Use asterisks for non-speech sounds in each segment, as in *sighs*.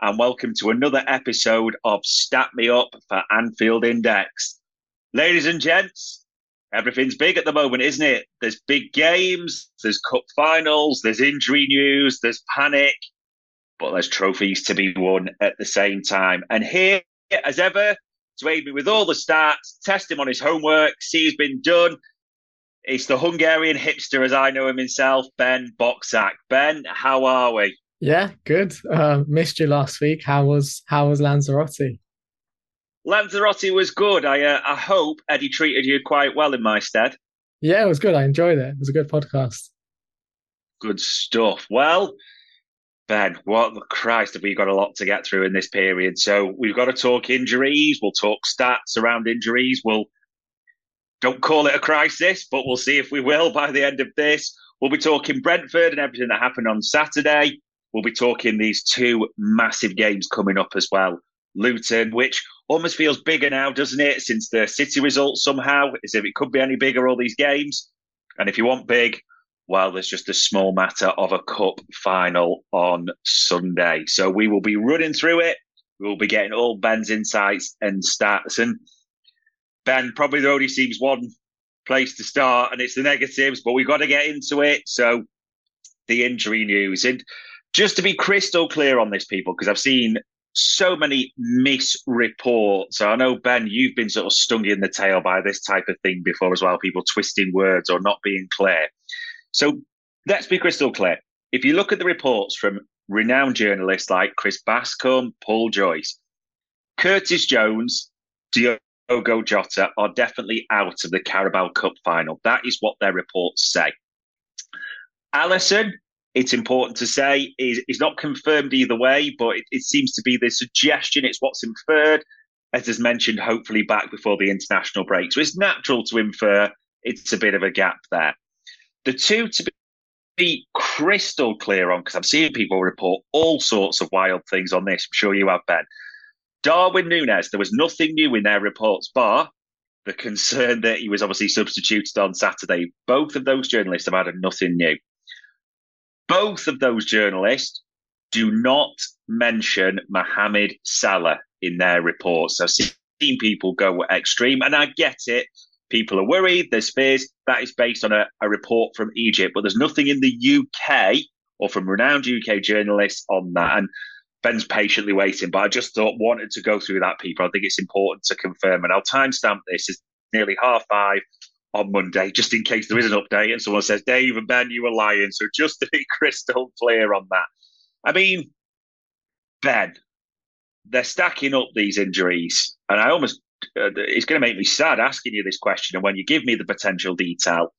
and welcome to another episode of Stat Me Up for Anfield Index. Ladies and gents, everything's big at the moment, isn't it? There's big games, there's cup finals, there's injury news, there's panic, but there's trophies to be won at the same time. And here, as ever, to aid me with all the stats, test him on his homework, see he's been done. It's the Hungarian hipster, as I know him himself, Ben Bocksak. Ben, how are we? Yeah, good. Uh, missed you last week. How was how was Lanzarote? Lanzarote was good. I uh, I hope Eddie treated you quite well in my stead. Yeah, it was good. I enjoyed it. It was a good podcast. Good stuff. Well, Ben, what the Christ have we got a lot to get through in this period? So we've got to talk injuries. We'll talk stats around injuries. We'll don't call it a crisis, but we'll see if we will by the end of this. We'll be talking Brentford and everything that happened on Saturday we'll be talking these two massive games coming up as well. Luton, which almost feels bigger now, doesn't it? Since the City result somehow, as if it could be any bigger, all these games. And if you want big, well, there's just a small matter of a cup final on Sunday. So we will be running through it. We will be getting all Ben's insights and stats. And Ben, probably there only seems one place to start, and it's the negatives, but we've got to get into it. So the injury news. And just to be crystal clear on this, people, because I've seen so many misreports. So I know, Ben, you've been sort of stung in the tail by this type of thing before as well, people twisting words or not being clear. So let's be crystal clear. If you look at the reports from renowned journalists like Chris Bascombe, Paul Joyce, Curtis Jones, Diogo Jota are definitely out of the Carabao Cup final. That is what their reports say. Alisson it's important to say is, is not confirmed either way, but it, it seems to be the suggestion. It's what's inferred, as is mentioned, hopefully back before the international break. So it's natural to infer it's a bit of a gap there. The two to be crystal clear on, because I'm seeing people report all sorts of wild things on this. I'm sure you have, Ben. Darwin Nunez, there was nothing new in their reports, bar the concern that he was obviously substituted on Saturday. Both of those journalists have added nothing new. Both of those journalists do not mention Mohamed Salah in their reports. I've seen people go extreme, and I get it. People are worried, there's fears. That is based on a, a report from Egypt, but there's nothing in the UK or from renowned UK journalists on that. And Ben's patiently waiting, but I just thought wanted to go through that, people. I think it's important to confirm, and I'll timestamp this. It's nearly half five on Monday, just in case there is an update and someone says, Dave and Ben, you were lying. So just to be *laughs* crystal clear on that. I mean, Ben, they're stacking up these injuries. And I almost, uh, it's going to make me sad asking you this question. And when you give me the potential detail,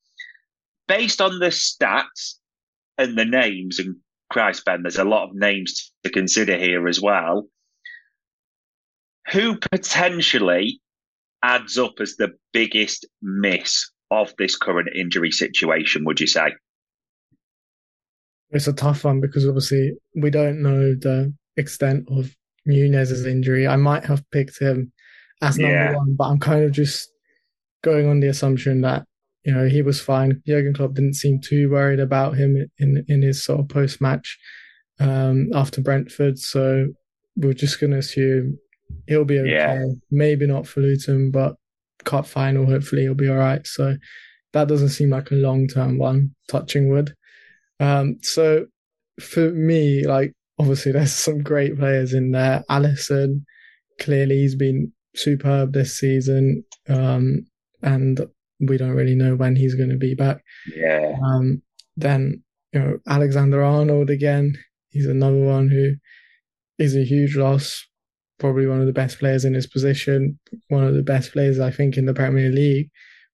based on the stats and the names, and Christ, Ben, there's a lot of names to consider here as well. Who potentially adds up as the biggest miss of this current injury situation, would you say? It's a tough one because obviously we don't know the extent of Nunez's injury. I might have picked him as number yeah. one, but I'm kind of just going on the assumption that you know he was fine. Jurgen Klopp didn't seem too worried about him in in his sort of post match um, after Brentford, so we're just going to assume he'll be okay. Yeah. Maybe not for Luton, but cup final, hopefully he'll be all right. So that doesn't seem like a long term one, touching wood. Um, so for me, like obviously *laughs* there's some great players in there. Alisson, clearly he's been superb this season, um, and we don't really know when he's going to be back. Yeah. Um, then you know Alexander Arnold again. He's another one who is a huge loss. Probably one of the best players in his position. One of the best players I think in the Premier League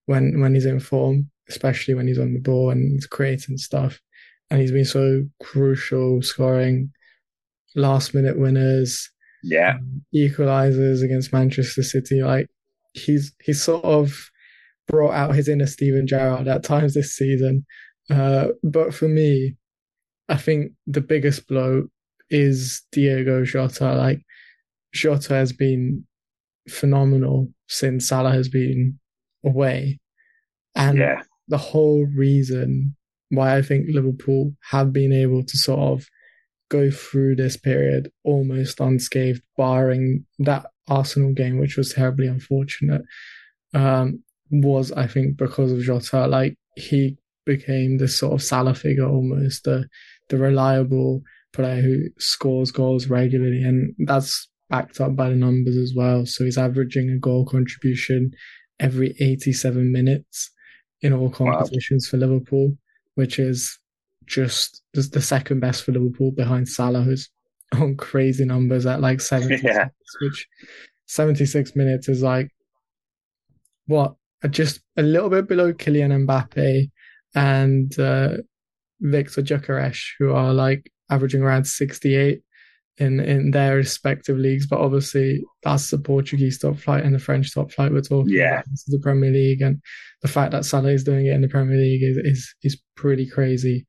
when when he's in form, especially when he's on the ball and he's creating stuff. And he's been so crucial, scoring last minute winners, yeah, um, equalizers against Manchester City. Like he's he's sort of brought out his inner Steven Gerrard at times this season. Uh, but for me, I think the biggest blow is Diogo Jota. Like Jota has been phenomenal since Salah has been away. And yeah. the whole reason why I think Liverpool have been able to sort of go through this period almost unscathed, barring that Arsenal game, which was terribly unfortunate, um, was I think because of Jota. Like he became this sort of Salah figure almost, the the reliable player who scores goals regularly, and that's backed up by the numbers as well. So he's averaging a goal contribution every 87 minutes in all competitions wow. for Liverpool, which is just the second best for Liverpool behind Salah, who's *laughs* on crazy numbers at like *laughs* 76, yeah. which 76 minutes is like what just a little bit below Kylian Mbappe and uh, Viktor Gyökeres, who are like averaging around 68 in in their respective leagues. But obviously, that's the Portuguese top flight and the French top flight we're talking yeah. about. This is the Premier League, and the fact that Salah is doing it in the Premier League is is, is pretty crazy.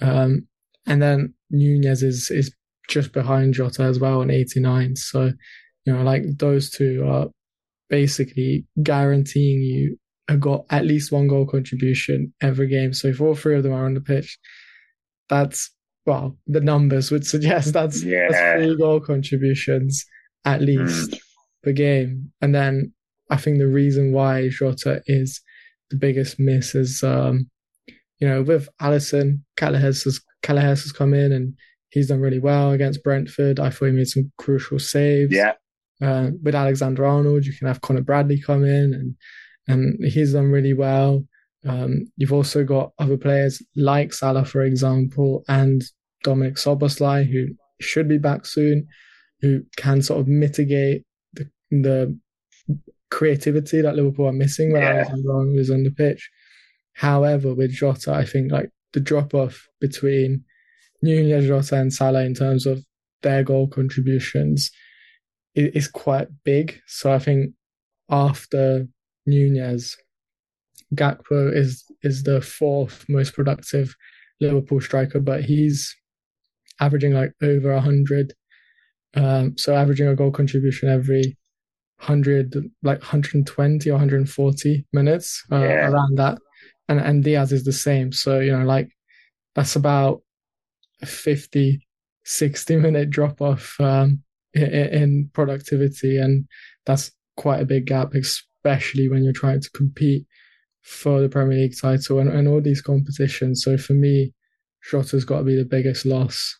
Um, and then Nunez is is just behind Jota as well on 89. So, you know, like those two are basically guaranteeing you a got at least one goal contribution every game. So if all three of them are on the pitch, that's well, the numbers would suggest that's, yeah. that's three goal contributions at least mm. per game. And then I think the reason why Jota is the biggest miss is, um, you know, with Alisson, Kelleher's has, Kelleher's has come in and he's done really well against Brentford. I thought he made some crucial saves. Yeah. Uh, with Alexander Arnold, you can have Conor Bradley come in and and he's done really well. Um, you've also got other players like Salah, for example, and Dominik Szoboszlai, who should be back soon, who can sort of mitigate the, the creativity that Liverpool are missing when yeah. Alexander is on the pitch. However, with Jota, I think like the drop off between Nunez, Jota, and Salah in terms of their goal contributions is, is quite big. So I think after Nunez, Gakpo is is the fourth most productive Liverpool striker, but he's averaging like over hundred. Um, so averaging a goal contribution every hundred, like 120 or 140 minutes uh, yeah. around that, and and Diaz is the same. So you know, like that's about a 50, 60 minute drop off um, in, in productivity, and that's quite a big gap, especially when you're trying to compete for the Premier League title and, and all these competitions. So for me, Jota's got to be the biggest loss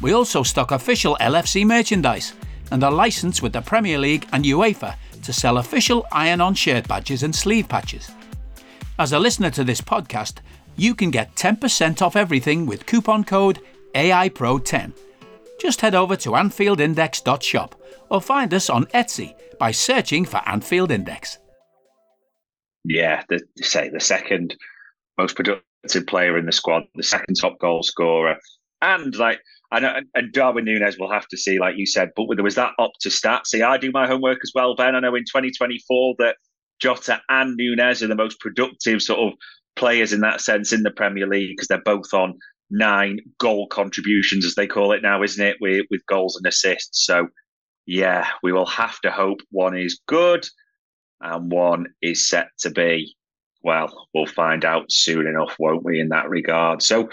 We also stock official LFC merchandise and are licensed with the Premier League and UEFA to sell official iron on shirt badges and sleeve patches. As a listener to this podcast, you can get 10% off everything with coupon code AIPRO10. Just head over to AnfieldIndex.shop or find us on Etsy by searching for Anfield Index. Yeah, the, say the second most productive player in the squad, the second top goal scorer, and like I know, uh, and Darwin Nunez will have to see, like you said, but there was that up to stat. See, I do my homework as well, Ben. I know in 2024 that Jota and Nunez are the most productive sort of players in that sense in the Premier League because they're both on nine goal contributions, as they call it now, isn't it? With with goals and assists. So yeah, we will have to hope one is good and one is set to be. Well, we'll find out soon enough, won't we, in that regard? So,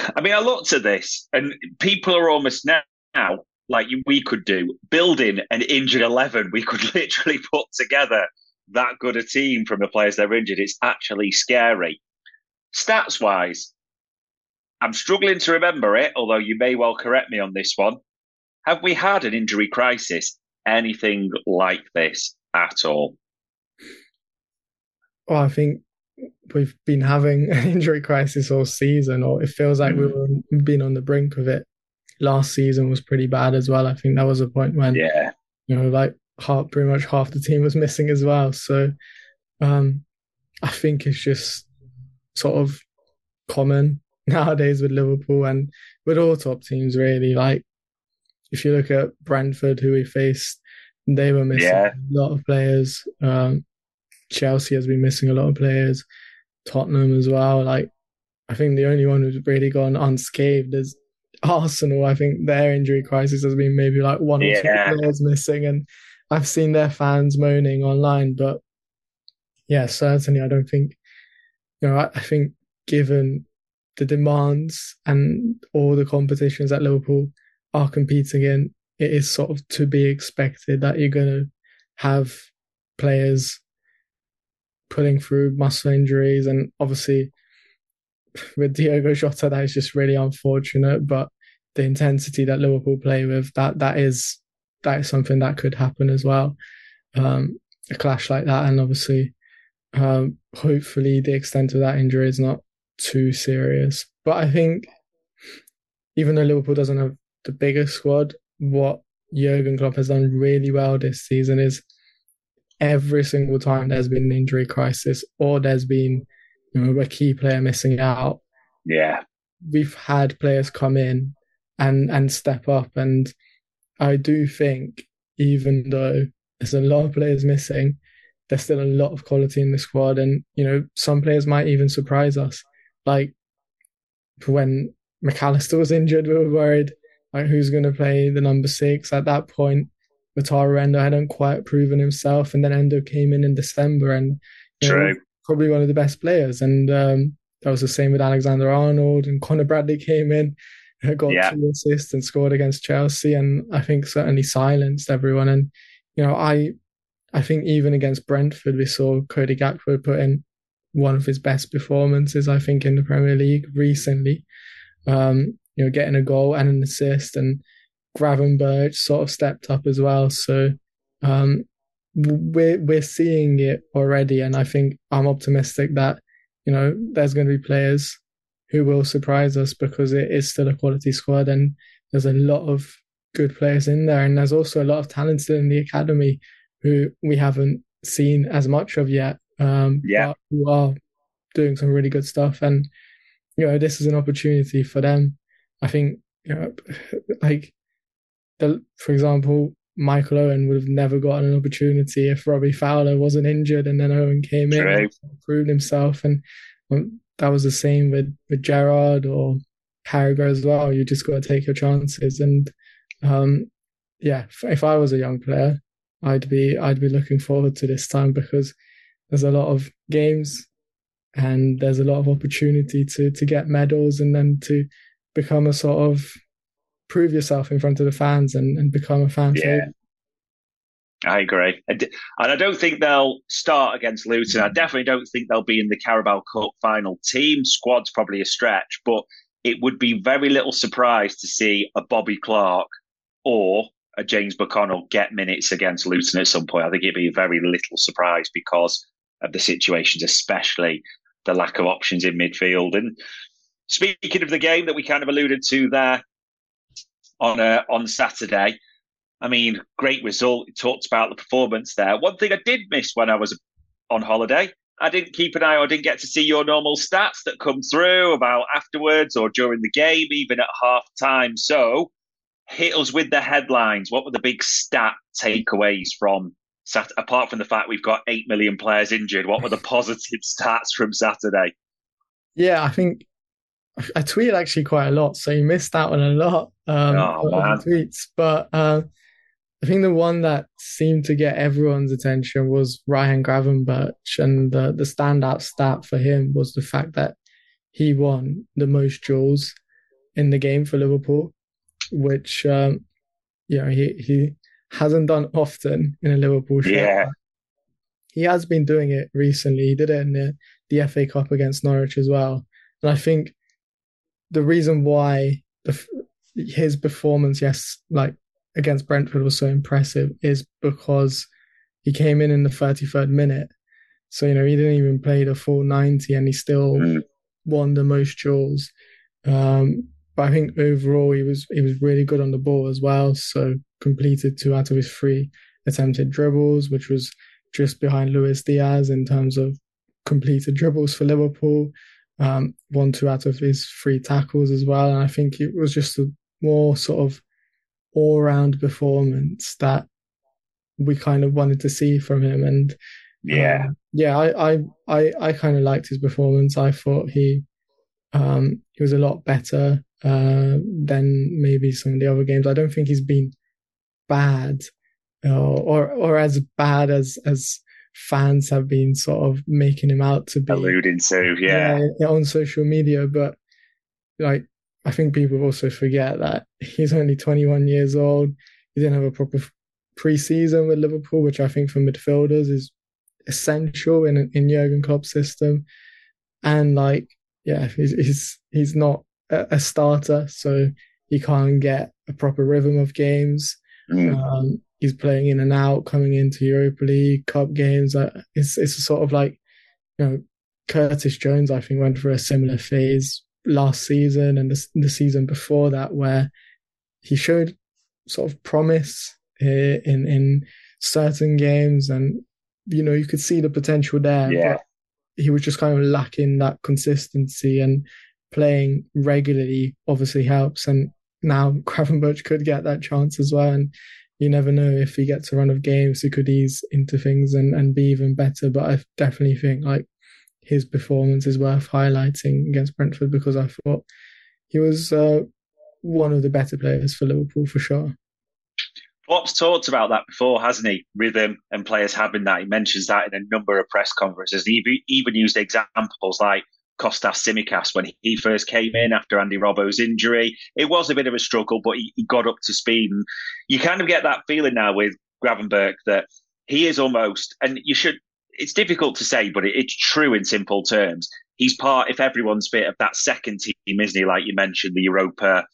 *sighs* I mean, I looked at this, and people are almost now like we could do building an injured 11 we could *laughs* literally put together that good a team from the players they're injured. It's actually scary. Stats wise i'm struggling to remember it although you may well correct me on this one. Have we had an injury crisis? Anything like this at all? Well i think we've been having an *laughs* injury crisis all season or it feels like mm. we've been on the brink of it last season was pretty bad as well. I think that was a point when yeah, you know, like half pretty much half the team was *laughs* missing as well. So um I think it's just sort of common *laughs* nowadays with Liverpool and with all top teams really. Like if you look at Brentford who we faced, they were missing yeah. a lot of players. Um Chelsea has been missing a lot of players. Tottenham as well. Like I think the only one who's really gone unscathed is Arsenal, I think their injury crisis has been maybe like one or two players missing, and I've seen their fans moaning online. But yeah, certainly, I don't think you know. I, I think given the demands and all the competitions that Liverpool are competing in, it is sort of to be expected that you're going to have players pulling through muscle injuries, and obviously *laughs* with Diogo Jota, that is just really unfortunate. But the intensity that Liverpool play with, that that is that is something that could happen as well. Um, a clash like that, and obviously, um, hopefully, the extent of that injury is not too serious. But I think, even though Liverpool doesn't have the biggest squad, what Jurgen Klopp has done really well this season is every single time there's been an injury crisis or there's been you know, a key player missing out. Yeah. We've had players come in and and step up. And I do think even though there's a lot of players missing, there's still a lot of quality in the squad. And, you know, some players might even surprise us. Like when McAllister was injured, we were worried like who's going to play the number six at that point. Wataru Endo hadn't quite proven himself, and then Endo came in in December and. Know, probably one of the best players. And um, that was the same with Alexander Arnold and Conor Bradley came in, *laughs* got yeah. two assists and scored against Chelsea, and I think certainly silenced everyone. And you know, I I think even against Brentford, we saw Cody Gakpo put in one of his best performances. I think in the Premier League recently. Um, you know, getting a goal and an assist, and Gravenberch sort of stepped up as well. So um, we're we're seeing it already, and I think I'm optimistic that you know there's going to be players who will surprise us because it is still a quality squad, and there's a lot of good players in there, and there's also a lot of talent in the academy who we haven't seen as much of yet. Um, yeah, who are doing some really good stuff, and you know this is an opportunity for them. I think you know, like the, for example, Michael Owen would have never gotten an opportunity if Robbie Fowler wasn't injured and then Owen came in and proved himself. And um, that was the same with, with Gerrard or Carragher as well. You just got to take your chances. And um, yeah, if, if I was a young player, I'd be I'd be looking forward to this time because there's a lot of games and there's a lot of opportunity to to get medals and then to become a sort of prove yourself in front of the fans and, and become a fan yeah. I agree. And I don't think they'll start against Luton. I definitely don't think they'll be in the Carabao Cup final team. Squad's probably a stretch, but it would be very little surprise to see a Bobby Clark or a James McConnell get minutes against Luton at some point. I think it'd be very little surprise because of the situations, especially the lack of options in midfield. And speaking of the game that we kind of alluded to there, on uh, on Saturday. I mean, great result. It talked about the performance there. One thing I did miss when I was on holiday, I didn't keep an eye. I didn't get to see your normal stats that come through about afterwards or during the game, even at half time. So, hit us with the headlines. What were the big stat takeaways from Sat- apart from the fact we've got eight million players injured? What were the *laughs* positive stats from Saturday? Yeah, I think I tweet actually quite a lot, so you missed out on a lot um, oh, of tweets. But uh, I think the one that seemed to get everyone's attention was Ryan Gravenberch, and the the standout stat for him was the fact that he won the most duels in the game for Liverpool, which um, you know he he hasn't done often in a Liverpool shirt. Yeah. He has been doing it recently. He did it in the, the FA Cup against Norwich as well. And I think the reason why the, his performance, yes, like against Brentford was so impressive is because he came in in the 33rd minute. So, you know, he didn't even play the full 90 and he still mm. won the most duels. Um, but I think overall he was he was really good on the ball as well. So completed two out of his three attempted dribbles, which was just behind Luis Diaz in terms of completed dribbles for Liverpool. Um, one two out of his three tackles as well, and I think it was just a more sort of all round performance that we kind of wanted to see from him. And yeah, um, yeah, I I I, I kind of liked his performance. I thought he um, he was a lot better uh, than maybe some of the other games. I don't think he's been bad or or as bad as as fans have been sort of making him out to be alluding to yeah. yeah on social media but like I think people also forget that he's only 21 years old. He didn't have a proper preseason with Liverpool, which I think for midfielders is essential in in Jurgen Klopp's system. And like, yeah, he's he's, he's not a, a starter, so he can't get a proper rhythm of games. Mm. Um, he's playing in and out, coming into Europa League, Cup games. It's it's sort of like, you know, Curtis Jones. I think went through a similar phase last season and the, the season before that, where he showed sort of promise in in certain games, and you know you could see the potential there. Yeah. But he was just kind of lacking that consistency, and playing regularly obviously helps. And now *laughs* Gravenberch could get that chance as well, and you never know if he gets a run of games, he could ease into things and, and be even better. But I definitely think like his performance is worth highlighting against Brentford because I thought he was uh, one of the better players for Liverpool for sure. Klopp's talked about that before, hasn't he? Rhythm and players having that. He mentions that in a number of press conferences. He even used examples like Kostas Tsimikas when he first came in after Andy Robbo's injury. It was a bit of a struggle, but he, he got up to speed. And you kind of get that feeling now with Gravenberch that he is almost, and you should it's difficult to say, but it's true in simple terms. He's part, if everyone's fit, of that second team, isn't he? Like you mentioned, the Europa,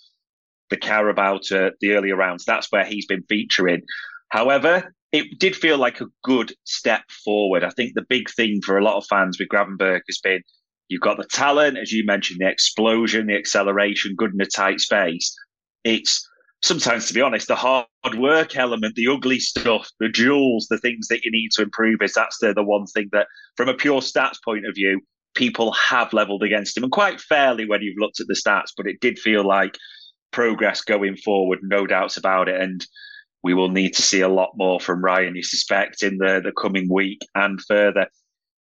the Carabao, to the earlier rounds. That's where he's been featuring. However, it did feel like a good step forward. I think the big thing for a lot of fans with Gravenberch has been you've got the talent, as you mentioned, the explosion, the acceleration, good in a tight space. It's sometimes, to be honest, the hard work element, the ugly stuff, the jewels, the things that you need to improve is that's the, the one thing that, from a pure stats point of view, people have leveled against him and quite fairly when you've looked at the stats, but it did feel like progress going forward, no doubts about it. And we will need to see a lot more from Ryan, you suspect, in the, the coming week and further.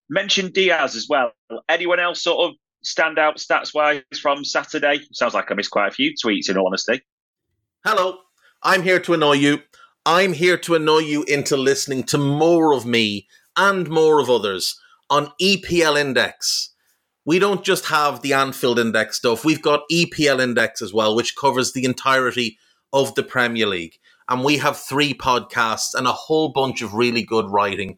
Mention Diaz as well. Anyone else sort of stand out stats wise from Saturday? Sounds like I missed quite a few tweets in all honesty. Hello, I'm here to annoy you. I'm here to annoy you into listening to more of me and more of others on EPL Index. We don't just have the Anfield Index stuff, we've got EPL Index as well, which covers the entirety of the Premier League. And we have three podcasts and a whole bunch of really good writing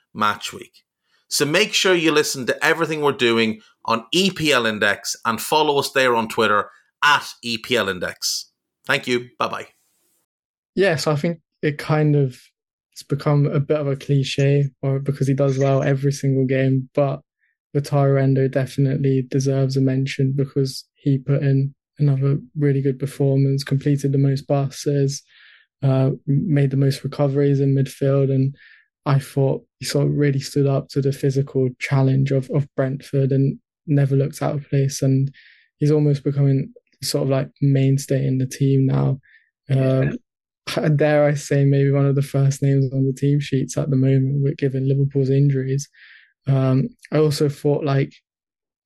match week. So make sure you listen to everything we're doing on EPL Index and follow us there on Twitter at EPL Index. Thank you. Bye bye. Yes, I think it kind of it's become a bit of a cliche, or because he does well every single game. But Wataru Endo definitely deserves a mention because he put in another really good performance, completed the most passes, uh, made the most recoveries in midfield, and I thought he sort of really stood up to the physical challenge of of Brentford and never looked out of place. And he's almost becoming sort of like mainstay in the team now. Um, dare I say, maybe one of the first names on the team sheets at the moment, given Liverpool's injuries. Um, I also thought like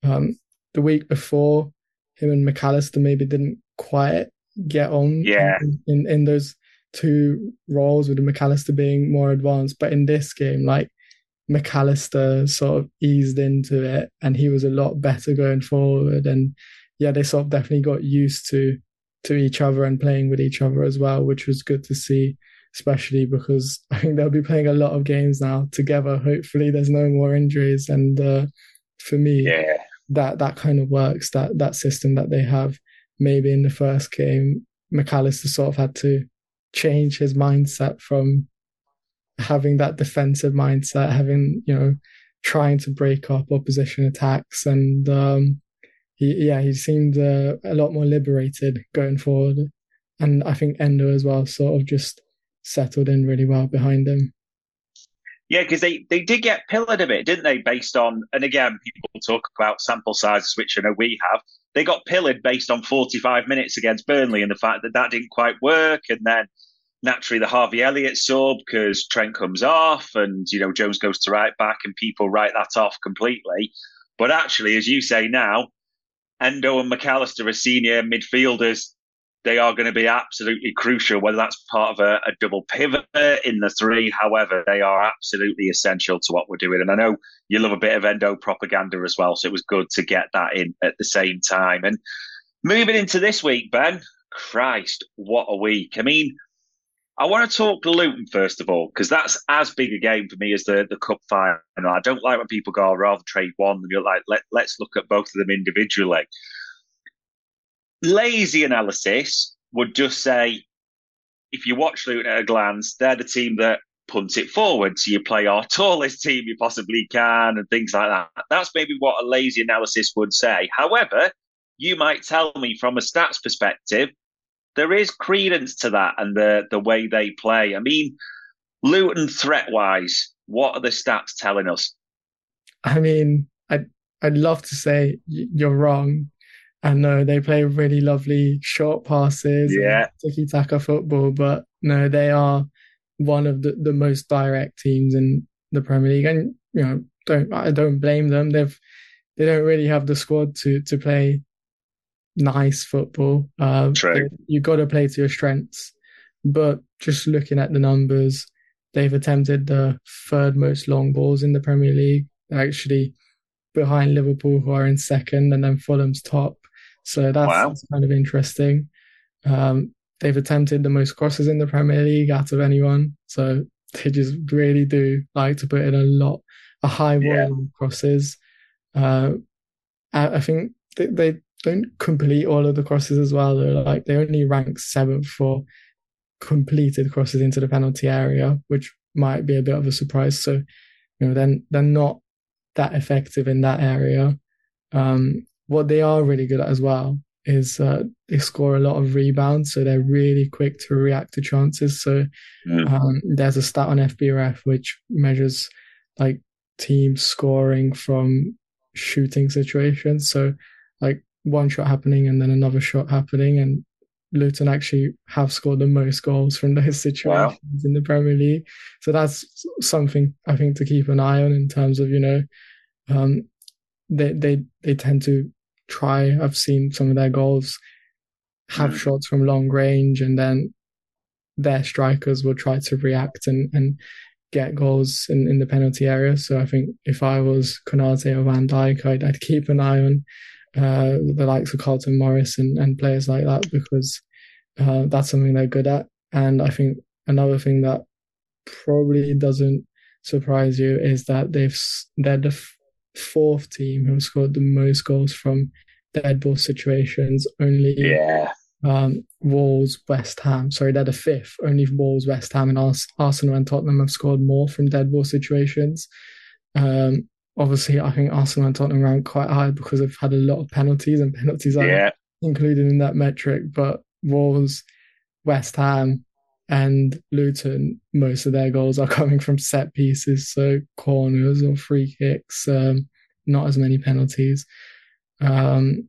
um, the week before, him and McAllister maybe didn't quite get on yeah. in, in, in those two roles with McAllister being more advanced. But in this game, like McAllister sort of eased into it and he was a lot better going forward. And yeah, they sort of definitely got used to to each other and playing with each other as well, which was good to see, especially because *laughs* I think they'll be playing a lot of games now together. Hopefully, there's no more injuries, and uh, for me, yeah. that that kind of works. That that system that they have. Maybe in the first game, McAllister sort of had to change his mindset from having that defensive mindset, having you know, trying to break up opposition attacks, and um, he, yeah, he seemed uh, a lot more liberated going forward. And I think Endo as well sort of just settled in really well behind him. Yeah, because they, they did get pillared a bit, didn't they? Based on, and again, people talk about sample sizes, which I know we have. They got pillared based on 45 minutes against Burnley and the fact that that didn't quite work. And then naturally the Harvey Elliott sub because Trent comes off and, you know, Jones goes to right back and people write that off completely. But actually, as you say now, Endo and McAllister are senior midfielders. They are going to be absolutely crucial, whether that's part of a, a, double pivot in the three. However, they are absolutely essential to what we're doing. And I know you love a bit of Endo propaganda as well. So it was good to get that in at the same time. And moving into this week, Ben, Christ, what a week. I mean, I want to talk Luton first of all because that's as big a game for me as the the cup final. I don't like when people go, oh, "I'd rather trade one," and you're like, Let, "Let's look at both of them individually." Lazy analysis would just say, if you watch Luton at a glance, they're the team that punts it forward. So you play our *laughs* tallest team you possibly can and things like that. That's maybe what a lazy analysis would say. However, you might tell me from a stats perspective there is credence to that and the the way they play. I mean, Luton threat wise, what are the stats telling us? I mean, I'd I'd love to say you're wrong. I know they play really lovely short passes, yeah, tiki taka football, but no, they are one of the, the most direct teams in the Premier League, and you know, don't I don't blame them. They've they don't really have the squad to to play nice football. Uh, True. You got to play to your strengths. But just looking at the numbers, they've attempted the third most long balls in the Premier League. Actually behind Liverpool, who are in second, and then Fulham's top. So that's, wow. that's kind of interesting. Um, they've attempted the most crosses in the Premier League out of anyone. So they just really do like to put in a lot, a high volume yeah. of crosses. Uh, I, I think they, they don't complete all of the crosses as well. They're like they only rank seventh for completed crosses into the penalty area, which might be a bit of a surprise. So, you know, then they're, they're not that effective in that area. Um, what they are really good at as well is uh, they score a lot of rebounds, so they're really quick to react to chances. So mm. um, there's a stat on FBref which measures like teams scoring from shooting situations. So like one shot happening and then another shot happening. And Luton actually have scored the most goals from those *laughs* situations wow. in the Premier League. So that's something I think to keep an eye on in terms of, you know, um, they, they, they tend to try, I've seen some of their goals have mm. shots from long range and then their strikers will try to react and, and get goals in, in the penalty area. So I think if I was Konate or Van Dijk, I'd, I'd keep an eye on uh, the likes of Carlton Morris and, and players like that because uh, that's something they're good at. And I think another thing that probably doesn't surprise you is that they've they're the f- fourth team who scored the most goals from dead ball situations. Only yeah. Um, Wolves, West Ham. Sorry, they're the fifth. Only Wolves, West Ham, and Ars- Arsenal and Tottenham have scored more from dead ball situations. Um, obviously, I think Arsenal and Tottenham rank quite high because they've had a lot of penalties, and penalties are yeah. included in that metric. But Wolves, West Ham, and Luton, most of their goals are *laughs* coming from set pieces, so corners or free kicks, um, not as many penalties. Um,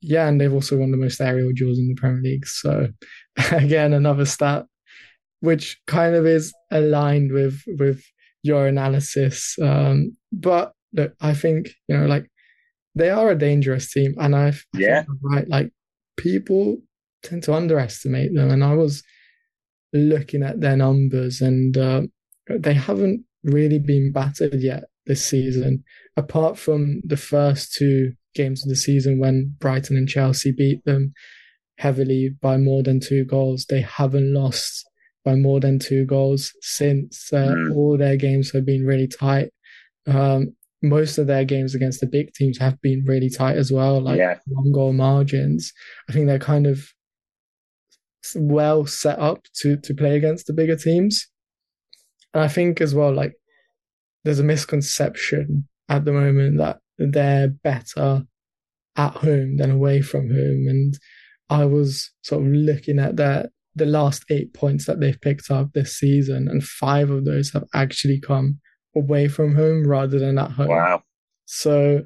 yeah, and they've also won the most aerial duels in the Premier League. So *laughs* again, another stat which kind of is aligned with with your analysis. Um, but look, I think you know, like they are a dangerous team, and I've yeah, right, like people tend to underestimate them, and I was looking at their numbers, and uh, they haven't really been battered yet this season, apart from the first two games of the season when Brighton and Chelsea beat them heavily by more than two goals. They haven't lost by more than two goals since uh, mm. all their games have been really tight. Um, most of their games against the big teams have been really tight as well, like yeah. one goal margins. I think they're kind of well set up to to play against the bigger teams. And I think as well, like there's a misconception at the moment that they're better at home than away from home. And I was sort of looking at that the last eight points that they've picked up this season, and five of those have actually come away from home rather than at home. Wow. So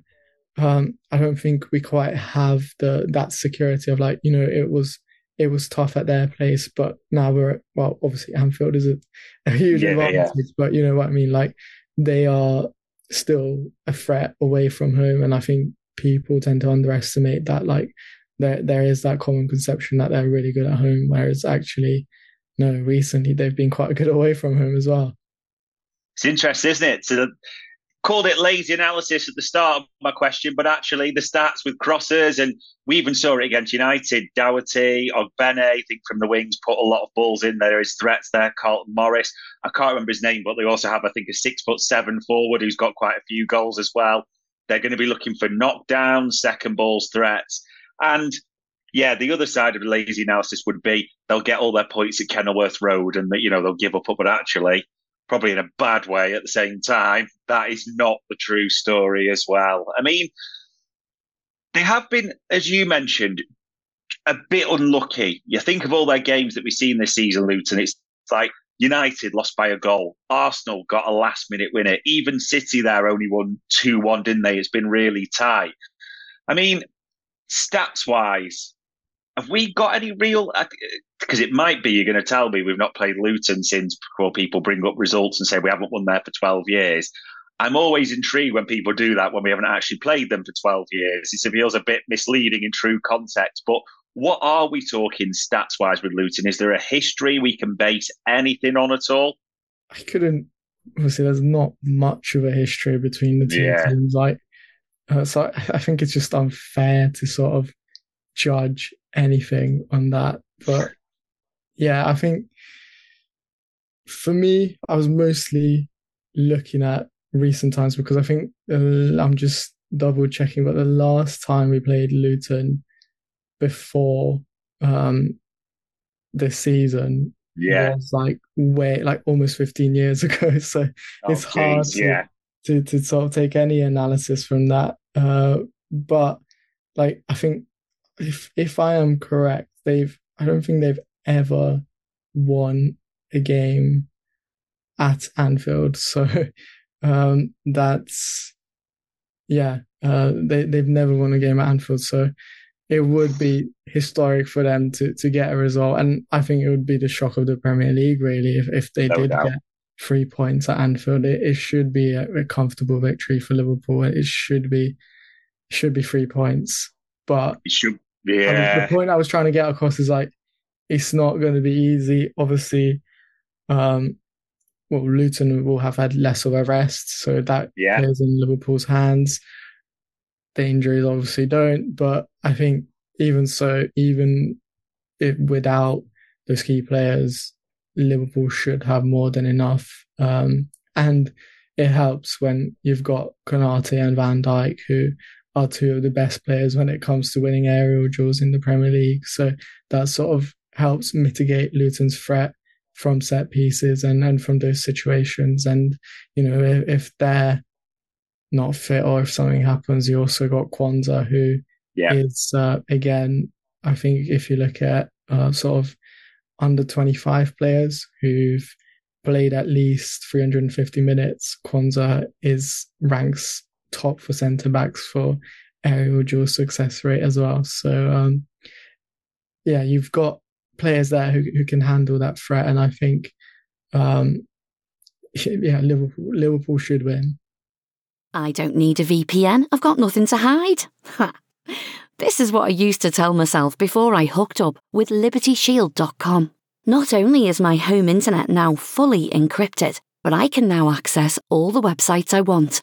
um, I don't think we quite have the that security of like, you know, it was it was tough at their place, but now we're at, well, obviously Anfield is a, a huge yeah, advantage, yeah. but you know what I mean? Like they are still a threat away from home. And I think people tend to underestimate that like there there is that common conception that they're really good at home, whereas actually no, recently they've been quite good away from home as well. It's interesting, isn't it? So called it lazy analysis at the start of my question, but actually the stats with crosses, and we even saw it against United. Doherty, Ogbene, I think from the wings, put a lot of balls in. There is threats there. Carlton Morris, I can't remember his name, but they also have, I think, a six foot seven forward who's got quite a few goals as well. They're going to be looking for knockdowns, second balls, threats. And yeah, the other side of the lazy analysis would be they'll get all their points at Kenilworth Road and, you know, they'll give up. But actually, probably in a bad way at the same time. That is not the true story as well. I mean, they have been, as you mentioned, a bit unlucky. You think of all their games that we've seen this season, Luton, it's like United lost by a goal. Arsenal got a last minute winner. Even City there only won 2 1, didn't they? It's been really tight. I mean, stats wise, have we got any real? Because it might be you're going to tell me we've not played Luton since before people bring up results and say we haven't won there for 12 years. I'm always intrigued when people do that when we haven't actually played them for 12 years. It feels a bit misleading in true context. But what are we talking stats wise with Luton? Is there a history we can base anything on at all? I couldn't. Obviously, there's not much of a history between the two yeah. teams. Like, uh, so I think it's just unfair to sort of judge anything on that. But yeah, I think for me, I was mostly looking at recent times because I think uh, I'm just double checking, but the last time we played Luton before um, this season yeah. was like way like almost 15 years *laughs* ago. So oh, it's hard to, yeah. to, to sort of take any analysis from that. Uh, but like I think if if I am correct, they've I don't think they've ever won a game at Anfield. *laughs* So um, that's yeah, uh, they they've never won a game at Anfield. So it would be historic for them to to get a result, and I think it would be the shock of the Premier League really if if they no did doubt. get three points at Anfield. It, it should be a, a, comfortable victory for Liverpool. It should be should be three points, but it should yeah. the point I was trying to get across is like, it's not going to be easy. Obviously, um, well, Luton will have had less of a rest, so that yeah. plays in Liverpool's hands. The injuries obviously don't, but I think even so, even if without those key players, Liverpool should have more than enough. Um, and it helps when you've got Konate and Van Dijk, who are two of the best players when it comes to winning aerial duels in the Premier League. So that sort of helps mitigate Luton's threat from set pieces and, and from those situations. And, you know, if, if they're not fit or if something happens, you also got Quansah, who yeah. is uh, again, I think if you look at uh, sort of under 25 players who've played at least 350 minutes. Quansah is ranks top for centre backs for aerial duel success rate as well. So um, yeah, you've got players there who, who can handle that threat, and I think um, *laughs* yeah, Liverpool Liverpool should win. I don't need a VPN. I've got nothing to hide. this is what I used to tell myself before I hooked up with LibertyShield.com. Not only is my home internet now fully encrypted, but I can now access all the websites I want,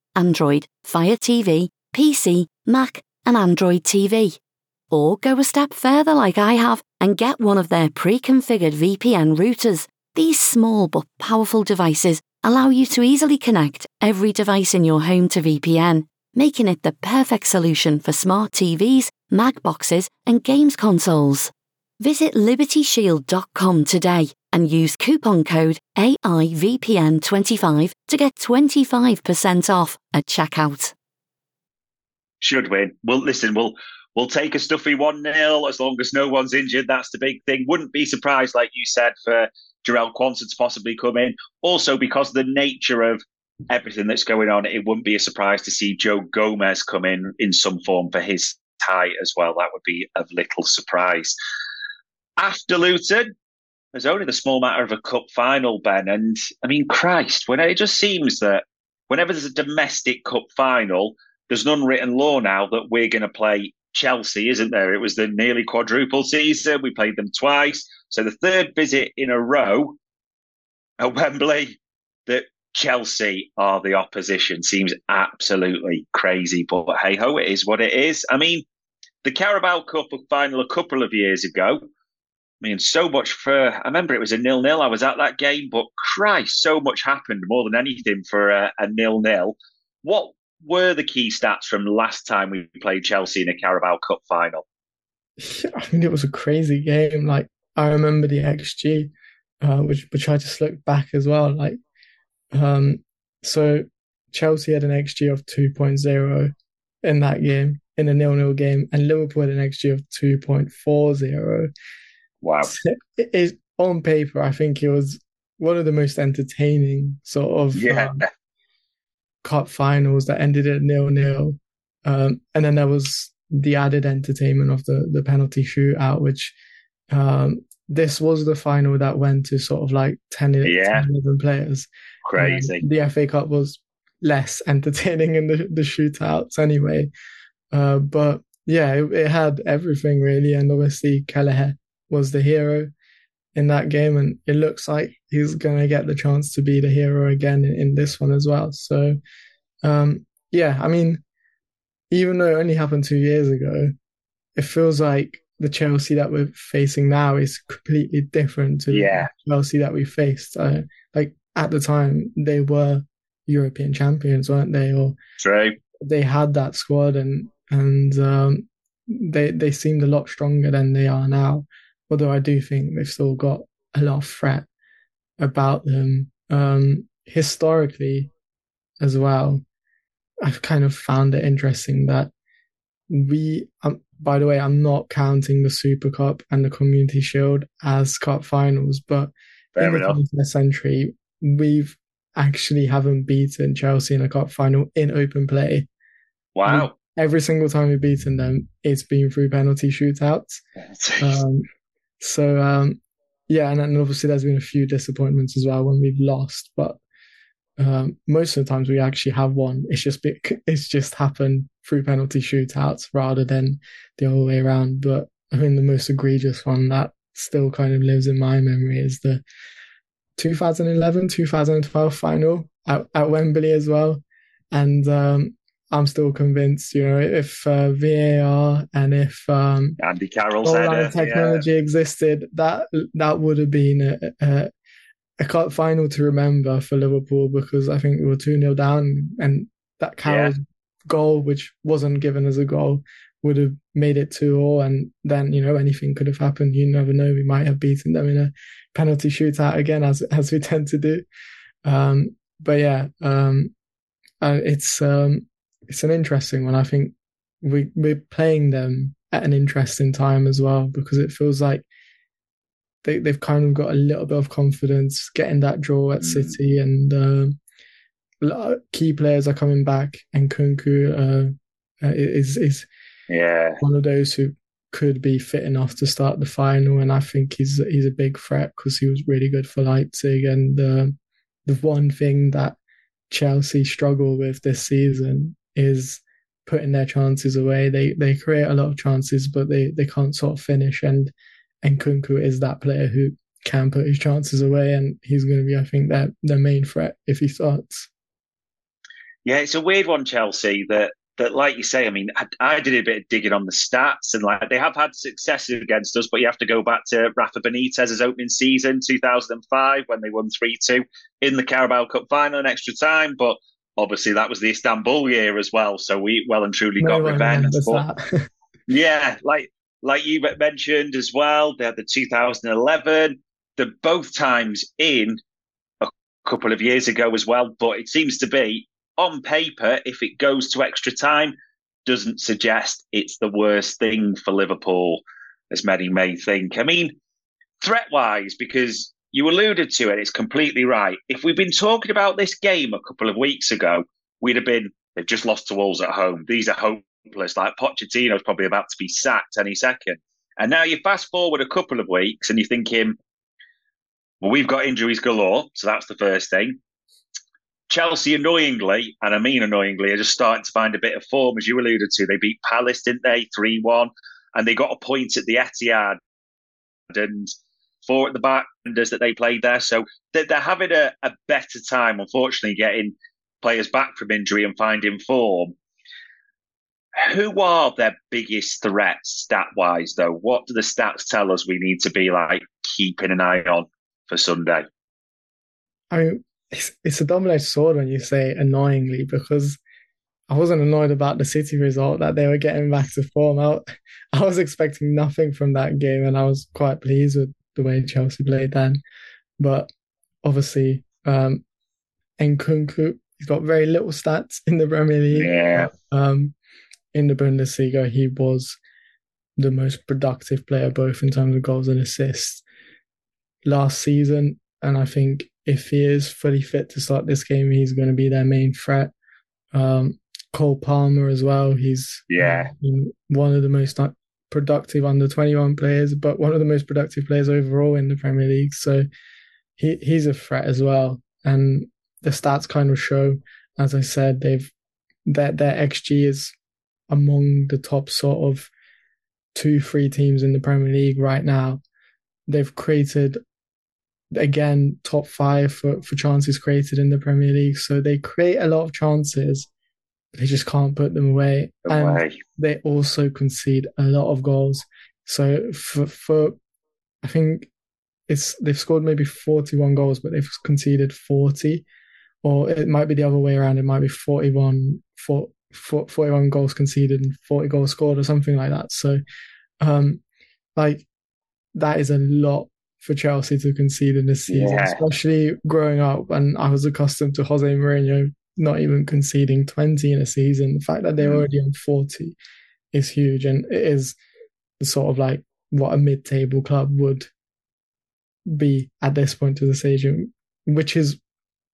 Android, Fire TV, PC, Mac, and Android TV. Or go a step further, like I have, and get one of their pre configured VPN routers these small but powerful devices allow you to easily connect every device in your home to VPN, making it the perfect solution for smart TVs, Mac boxes, and games consoles. Visit libertyshield.com today and use coupon code AIVPN25 to get 25% off at checkout. Should win. Well, listen, we'll we'll take a stuffy 1 0 as long as no one's injured. That's the big thing. Wouldn't be surprised, like you said, for Jarell Quansah to possibly come in. Also, because the nature of everything that's going on, it wouldn't be a surprise to see Joe Gomez come in in some form for his tie as well. That would be of little surprise. After Luton, there's only the small matter of a cup final, Ben. And I mean, Christ, when it just seems that whenever there's a domestic cup final, there's an unwritten law now that we're going to play Chelsea, isn't there? It was the nearly quadruple season. We played them twice. So the third visit in a row at Wembley that Chelsea are the opposition seems absolutely crazy. But hey ho, it is what it is. I mean, the Carabao Cup final a couple of years ago. I mean, so much for. I remember it was a nil-nil. I was at that game, but Christ, so much happened more than anything for a, a nil-nil. What were the key stats from last time we played Chelsea in a Carabao Cup final? *laughs* I mean, it was a crazy game. Like I remember the XG, uh, which which I just looked back as well. Like, um, so Chelsea had an XG of 2.0 in that game, in a nil-nil game, and Liverpool had an XG of 2.40. Wow! *laughs* It is on paper. I think it was one of the most entertaining sort of yeah. Um, cup finals that ended at nil nil. Um, and then there was the added entertainment of the the penalty shootout, which um, this was the final that went to sort of like 10, yeah. 10 11 players. Crazy. Um, the FA Cup was less *laughs* entertaining in the, the shootouts anyway. Uh, but yeah, it, it, had everything really. And obviously, Kelleher was the hero in that game. And it looks like he's going to get the chance to be the hero again in, in this one as well. So, um, yeah, I mean, even though it only happened two years ago, it feels like the Chelsea that we're facing now is completely different to yeah. the Chelsea that we faced. Uh, like at the time, they were European champions, weren't they? Or True. they had that squad, and and um, they they seemed a lot stronger than they are now. Although I do think they've still got a lot of threat about them. Um, historically, as well, I've kind of found it interesting that we, um, by the way, I'm not counting the Super Cup and the Community Shield as cup finals, but Fair in enough. the 20th century, we've actually haven't beaten Chelsea in a cup final in open play. Wow. We, every single time we've beaten them, it's been through penalty shootouts. *laughs* Um, so, um, yeah, and then obviously there's been a few disappointments as well when we've lost, but um, most of the times we actually have won. It's just it's just happened through penalty shootouts rather than the other way around. But I think the most egregious one that still kind of lives in my memory is the 2011 2012 final at, at Wembley as well. And um, I'm still convinced, you know, if uh, VAR and if um, Andy Carroll's header, technology yeah. existed, that that would have been a, a, a cup final to remember for Liverpool because I think we were 2 0 down and that Carroll's yeah. goal, which wasn't given as a goal, would have made it 2 0. And then, you know, anything could have happened. You never know. We might have beaten them in a penalty shootout again, as as we *laughs* tend to do. Um, but yeah, um, uh, it's um, it's an interesting one. I think we we're playing them at an interesting time as well because it feels like they they've kind of got a little bit of confidence getting that draw at mm. City, and uh, key players are coming back. And Nkunku uh, uh, is is yeah one of those who could be fit enough to start the final, and I think he's he's a big threat because he was really good for Leipzig. And uh, the one thing that Chelsea struggle with this season is putting their chances away. They they create a lot of chances, but they they can't sort of finish. And and Nkunku is that player who can put his chances away, and he's going to be, I think, their their main threat if he starts. Yeah, it's a weird one, Chelsea. That that, like you say, I mean, I, I, did a bit of digging on the stats, and like they have had successes against us, but you have to go back to Rafa Benitez's opening season, 2005, when they won 3 2 in the Carabao Cup final in extra time. But obviously, that was the Istanbul year as well, so we well and truly no got revenge. But, *laughs* yeah, like like you mentioned as well, they had the 2011, the both times in a couple of years ago as well. But it seems to be on paper, if it goes to extra time, doesn't suggest it's the worst thing for Liverpool, as many may think. I mean, threat wise, because you alluded to it, it's completely right. If we'd been talking about this game a couple of weeks ago, we'd have been, they've just lost to Wolves at home. These are hopeless. Like Pochettino's probably about to be sacked any second. And now you fast forward a couple of weeks and you're thinking, well, we've got injuries galore. So that's the first thing. Chelsea, annoyingly, and I mean annoyingly, are just starting to find a bit of form, as you alluded to. They beat Palace, didn't they? 3 1. And they got a point at the Etihad and four at the back that they played there. So they're having a, a better time, unfortunately, getting players back from injury and finding form. Who are their biggest threats stat wise, though? What do the stats tell us we need to be like keeping an eye on for Sunday? I mean, it's, it's a double-edged sword when you say annoyingly because I wasn't annoyed about the City result that they were getting back to form. I, I was expecting nothing from that game, and I was quite pleased with the way Chelsea played then. But obviously, um, Nkunku, he's got very little stats in the Premier League. Yeah. Um, in the Bundesliga, he was the most productive player, both in terms of goals and assists last season. And I think if he is fully fit to start this game, he's going to be their main threat. Um, Cole Palmer as well. He's yeah one of the most productive under twenty one players, but one of the most productive players overall in the Premier League. So he he's a threat as well. And the stats kind of show, as I said, they've that their, their XG is among the top sort of two, three teams in the Premier League right now. They've created again top five for, for chances created in the Premier League. So they create a lot of chances, they just can't put them away. away. And they also concede a lot of goals. So for for I think it's they've scored maybe 41 goals, but they've conceded 40. Or it might be the other way around. It might be 41, 41 goals conceded and 40 goals scored or something like that. So, um, like that is a lot for Chelsea to concede in this season, yeah. especially growing up. And I was accustomed to Jose Mourinho not even conceding 20 in a season. The fact that they're mm. already on 40 is huge. And it is sort of like what a mid table club would be at this point of the season, which is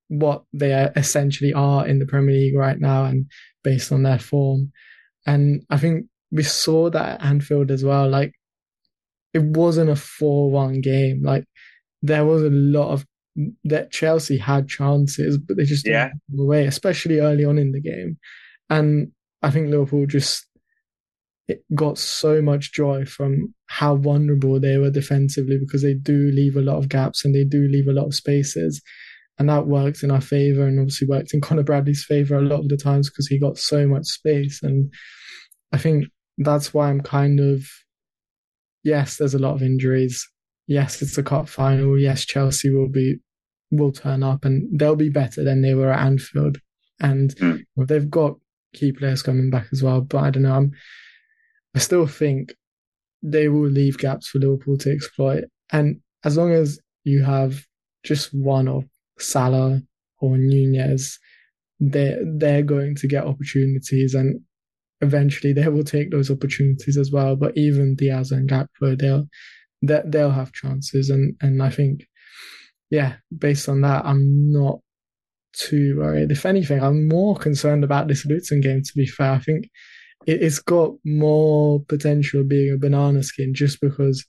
what they essentially are in the Premier League right now and based on their form. And I think we saw that at Anfield as well. Like it wasn't a 4-1 game. Like there was a lot of that Chelsea had chances, but they just didn't yeah. away, especially early on in the game. And I think Liverpool just it got so much joy from how vulnerable they were defensively because they do leave a lot of gaps and they do leave a lot of spaces. And that worked in our favour and obviously worked in *laughs* Conor Bradley's favour a lot of the times because he got so much space. And I think that's why I'm kind of yes, there's a lot of injuries. Yes, it's a cup final. Yes, Chelsea will be will turn up and they'll be better than they were at Anfield. And mm. they've got key players coming back as well. But I don't know. I'm, I still think they will leave gaps for Liverpool to exploit. And as long as you have just one of Salah or Nunez, they're, they're going to get opportunities and eventually they will take those opportunities as well. But even Diaz and Gakpo, they'll, they'll have chances. And, and I think, yeah, based on that, I'm not too worried. If anything, I'm more concerned about this Luton game, to be fair. I think it, has got more potential being a banana skin just because,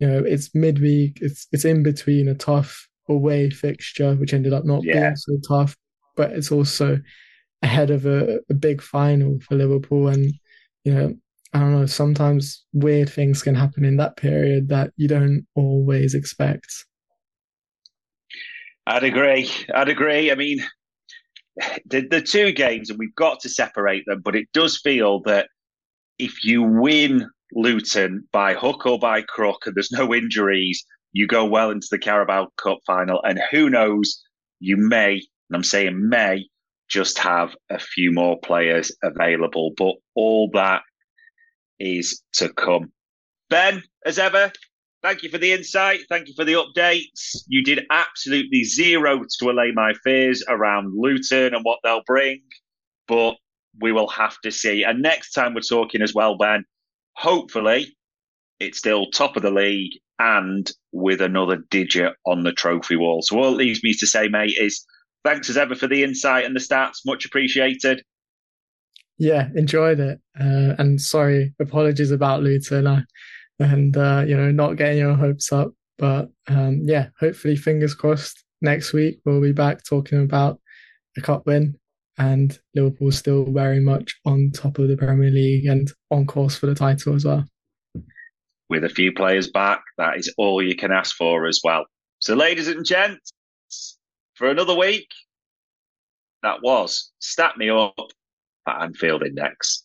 you know, it's midweek, it's it's in between a tough away fixture, which ended up not yeah. being so tough, but it's also ahead of a, a big final for Liverpool. And, you know, I don't know, sometimes weird things can happen in that period that you don't always expect. I'd agree. I'd agree. I mean, *sighs* the, the two games, and we've got to separate them, but it does feel that if you win Luton by hook or by crook and there's no injuries, you go well into the Carabao Cup final. And who knows, you may, and I'm saying may, just have a few more players available. But all that is to come. Ben, as ever, thank you for the insight. Thank you for the updates. You did absolutely zero to allay my fears around Luton and what they'll bring, but we will have to see. And next time we're talking as well, Ben, hopefully it's still top of the league and with another digit on the trophy wall. So all it leaves me to say, mate, is thanks as ever for the insight and the stats. Much appreciated. Yeah, enjoyed it. Uh, and sorry, apologies about Luton. I and uh, you know not getting your hopes up. But um, yeah, hopefully, fingers crossed. Next week we'll be back talking about a cup win and Liverpool still very much on top of the Premier League and on course for the title as well. With a few players back, that is all you can ask for as well. So, ladies and gents, for another week, that was Stat Me Up at Anfield Index.